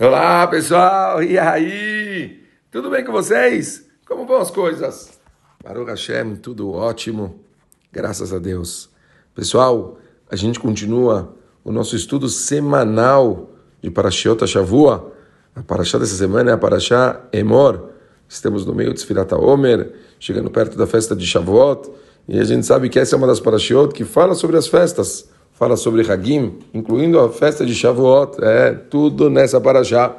Olá pessoal, e aí? Tudo bem com vocês? Como vão as coisas? Baruch Hashem, tudo ótimo, graças a Deus. Pessoal, a gente continua o nosso estudo semanal de Parashiot Shavua. A Parashá dessa semana é a Parashá Emor. Estamos no meio de Sfirata Omer, chegando perto da festa de Shavuot, e a gente sabe que essa é uma das Parashiot que fala sobre as festas fala sobre Hagim, incluindo a festa de Shavuot, é tudo nessa paraxá.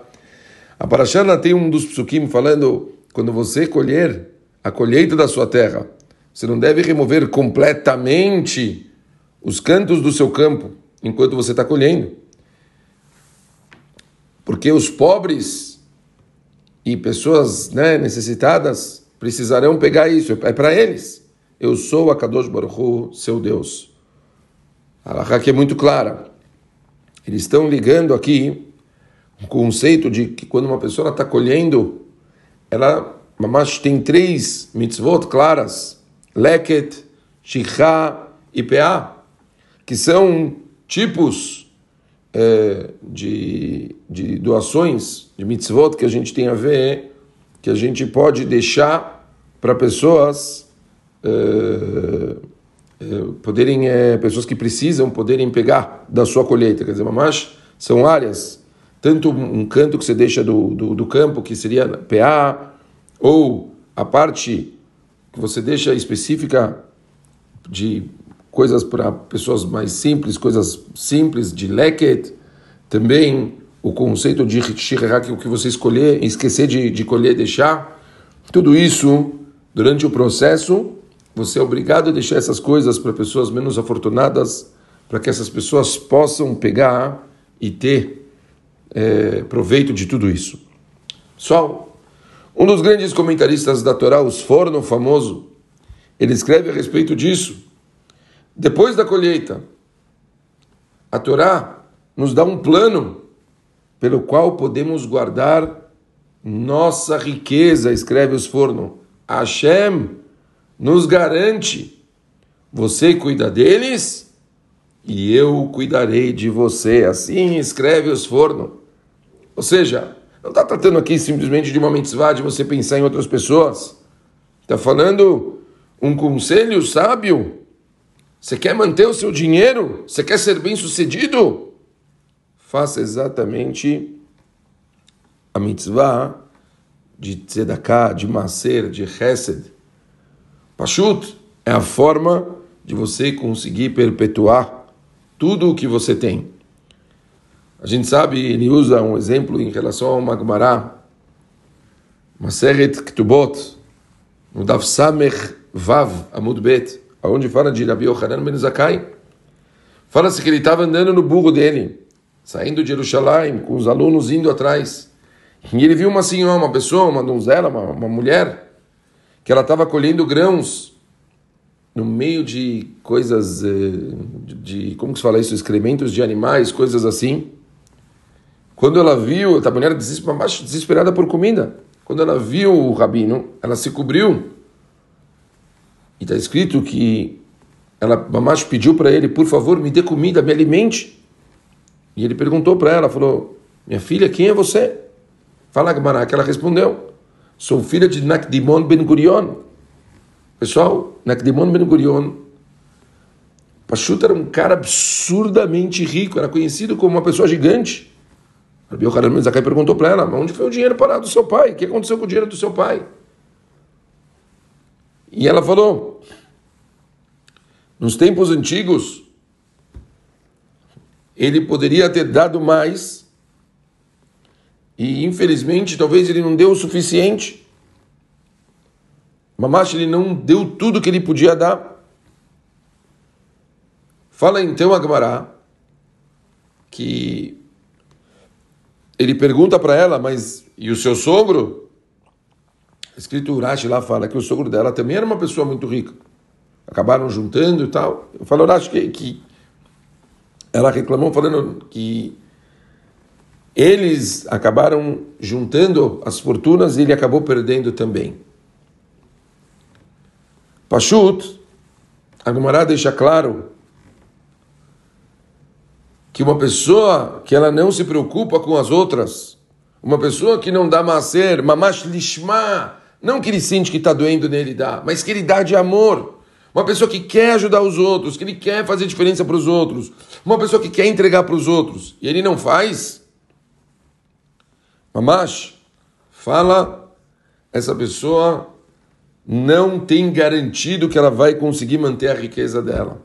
A paraxá tem um dos psukim falando, quando você colher a colheita da sua terra, você não deve remover completamente os cantos do seu campo enquanto você está colhendo. Porque os pobres e pessoas né, necessitadas precisarão pegar isso, é para eles. Eu sou a Kadosh Baruch seu Deus. A Laha é muito clara. Eles estão ligando aqui o conceito de que quando uma pessoa está colhendo, ela mas tem três mitzvot claras: leket, shichá e peá, que são tipos é, de, de doações, de mitzvot que a gente tem a ver, que a gente pode deixar para pessoas. É, poderem, é, pessoas que precisam poderem pegar da sua colheita. Quer dizer, mas são áreas, tanto um canto que você deixa do, do, do campo, que seria PA, ou a parte que você deixa específica de coisas para pessoas mais simples, coisas simples de leket, também o conceito de shirrak, o que você escolher, esquecer de, de colher, deixar, tudo isso durante o processo você é obrigado a deixar essas coisas para pessoas menos afortunadas, para que essas pessoas possam pegar e ter é, proveito de tudo isso. Só um dos grandes comentaristas da Torá, os Forno famoso, ele escreve a respeito disso. Depois da colheita, a Torá nos dá um plano pelo qual podemos guardar nossa riqueza, escreve os Forno. Hashem nos garante: você cuida deles e eu cuidarei de você. Assim escreve os forno. Ou seja, não está tratando aqui simplesmente de uma mitzvah de você pensar em outras pessoas. Está falando um conselho sábio. Você quer manter o seu dinheiro? Você quer ser bem sucedido? Faça exatamente a mitzvah de tzedakah, de maser, de chesed Pashut é a forma de você conseguir perpetuar tudo o que você tem. A gente sabe, ele usa um exemplo em relação ao Magmará, Maseret Ktubot, no Samech Vav Amud Bet, onde fala de Rabi Yochanan Ben Zakai. Fala-se que ele estava andando no burro dele, saindo de Jerusalém, com os alunos indo atrás. E ele viu uma senhora, uma pessoa, uma donzela, uma, uma mulher, que ela estava colhendo grãos no meio de coisas eh, de, como se fala isso, excrementos de animais, coisas assim. Quando ela viu, a mulher desesperada por comida. Quando ela viu o rabino, ela se cobriu. E está escrito que ela mamãe pediu para ele, por favor, me dê comida, me alimente. E ele perguntou para ela, falou, minha filha, quem é você? Fala, Gamara, que ela respondeu. Sou filha de Nakdimon Ben Gurion. Pessoal, Nakdimon Ben Gurion, Pashut era um cara absurdamente rico, era conhecido como uma pessoa gigante. Yochanan Ben Zakai perguntou para ela, onde foi o dinheiro parado do seu pai? O que aconteceu com o dinheiro do seu pai? E ela falou, nos tempos antigos, ele poderia ter dado mais e infelizmente, talvez ele não deu o suficiente. Mamash, ele não deu tudo que ele podia dar. Fala então a Gemara que ele pergunta para ela, mas e o seu sogro? Escrito Urashi lá fala que o sogro dela também era uma pessoa muito rica. Acabaram juntando e tal. Eu falo Urashi que, que ela reclamou falando que eles acabaram juntando as fortunas e ele acabou perdendo também. Pashut, a deixa claro que uma pessoa que ela não se preocupa com as outras, Uma pessoa que não dá macer, mamash lishma, não que ele sente que está doendo nele dá, mas que ele dá de amor. Uma pessoa que quer ajudar os outros, que ele quer fazer diferença para os outros. Uma pessoa que quer entregar para os outros e ele não faz. Mamash, fala, essa pessoa não tem garantido que ela vai conseguir manter a riqueza dela.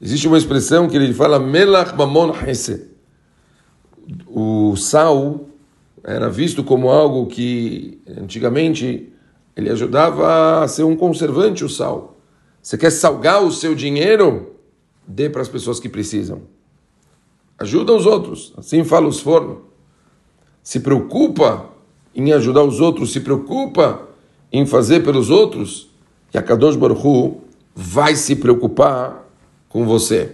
Existe uma expressão que ele fala melach mamon hese. O sal era visto como algo que antigamente ele ajudava a ser um conservante o sal. Você quer salgar o seu dinheiro? Dê para as pessoas que precisam. Ajuda os outros. Assim fala os fornos. Se preocupa em ajudar os outros, se preocupa em fazer pelos outros, e a Kadosh Baruch Hu vai se preocupar com você.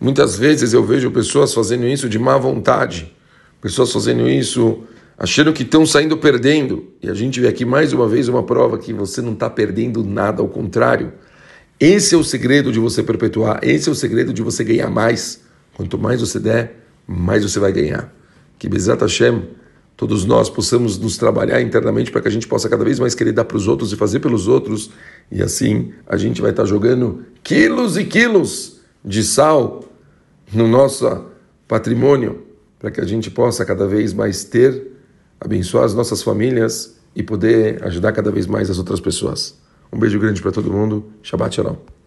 Muitas vezes eu vejo pessoas fazendo isso de má vontade, pessoas fazendo isso achando que estão saindo perdendo. E a gente vê aqui mais uma vez uma prova que você não está perdendo nada, ao contrário. Esse é o segredo de você perpetuar, esse é o segredo de você ganhar mais. Quanto mais você der, mais você vai ganhar. Que Bezat Hashem, todos nós possamos nos trabalhar internamente para que a gente possa cada vez mais querer dar para os outros e fazer pelos outros. E assim a gente vai estar jogando quilos e quilos de sal no nosso patrimônio para que a gente possa cada vez mais ter abençoar as nossas famílias e poder ajudar cada vez mais as outras pessoas. Um beijo grande para todo mundo. Shabbat Shalom.